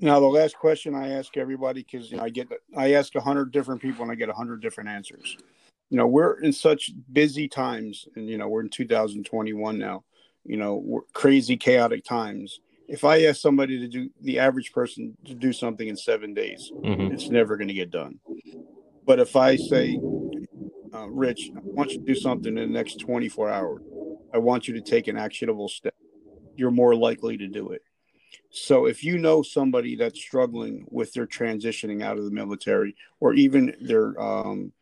Now, the last question I ask everybody because you know, I get I ask a hundred different people and I get a hundred different answers. You know, we're in such busy times, and you know, we're in 2021 now. You know, we're crazy, chaotic times. If I ask somebody to do the average person to do something in seven days, mm-hmm. it's never going to get done. But if I say, uh, Rich, I want you to do something in the next 24 hours, I want you to take an actionable step, you're more likely to do it. So if you know somebody that's struggling with their transitioning out of the military or even their um,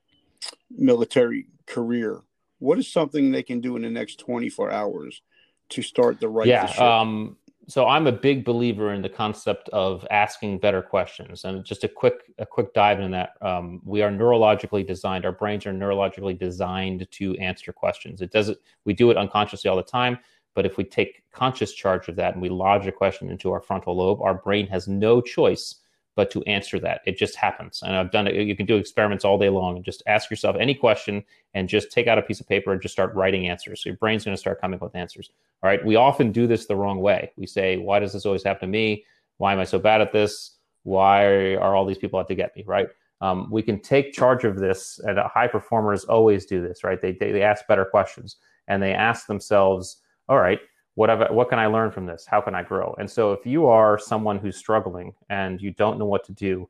military career, what is something they can do in the next 24 hours to start the right? Yeah. Um, so I'm a big believer in the concept of asking better questions. And just a quick a quick dive in that. Um, we are neurologically designed. Our brains are neurologically designed to answer questions. It doesn't. We do it unconsciously all the time. But if we take conscious charge of that and we lodge a question into our frontal lobe, our brain has no choice but to answer that. It just happens. And I've done it. You can do experiments all day long and just ask yourself any question and just take out a piece of paper and just start writing answers. So your brain's going to start coming up with answers. All right. We often do this the wrong way. We say, why does this always happen to me? Why am I so bad at this? Why are all these people out to get me? Right. Um, we can take charge of this, and high performers always do this, right? They, they, they ask better questions and they ask themselves, all right, what have, what can I learn from this? How can I grow? And so if you are someone who's struggling and you don't know what to do,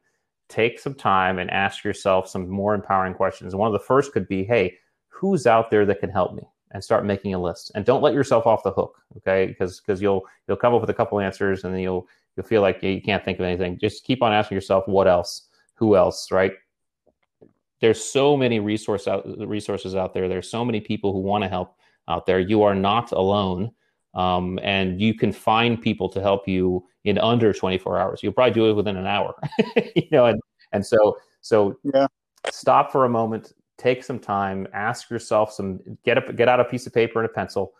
take some time and ask yourself some more empowering questions. One of the first could be, hey, who's out there that can help me? And start making a list. And don't let yourself off the hook, okay? Because because you'll you'll come up with a couple answers and then you'll you'll feel like you can't think of anything. Just keep on asking yourself, what else? Who else? Right? There's so many resource out, resources out there. There's so many people who want to help out there. You are not alone. Um, and you can find people to help you in under 24 hours. You'll probably do it within an hour, you know, and, and so, so yeah. stop for a moment, take some time, ask yourself some, get up, get out a piece of paper and a pencil,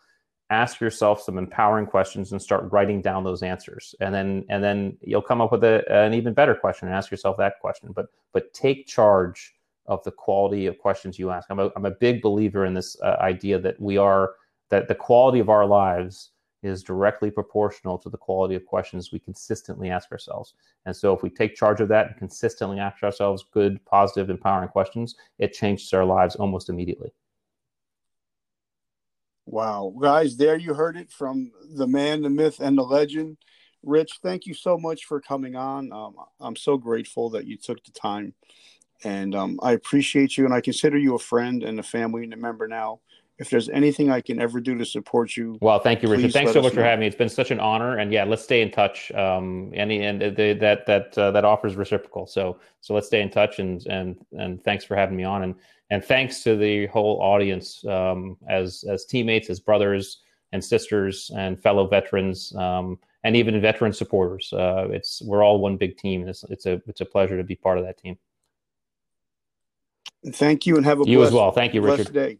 ask yourself some empowering questions and start writing down those answers. And then, and then you'll come up with a, an even better question and ask yourself that question, but, but take charge of the quality of questions you ask. I'm a, I'm a big believer in this uh, idea that we are that the quality of our lives is directly proportional to the quality of questions we consistently ask ourselves. And so if we take charge of that and consistently ask ourselves good, positive, empowering questions, it changes our lives almost immediately. Wow. Guys, there you heard it from the man, the myth, and the legend. Rich, thank you so much for coming on. Um, I'm so grateful that you took the time and um, I appreciate you, and I consider you a friend and a family member now. If there's anything I can ever do to support you, well, thank you, Richard. Thanks so much know. for having me. It's been such an honor, and yeah, let's stay in touch. Um, any and the, that that uh, that offers reciprocal. So so let's stay in touch, and and and thanks for having me on, and and thanks to the whole audience um, as as teammates, as brothers and sisters, and fellow veterans. Um, and even veteran supporters, uh, it's we're all one big team. It's, it's a it's a pleasure to be part of that team. Thank you and have a you blessed, as well. Thank you, Richard. day.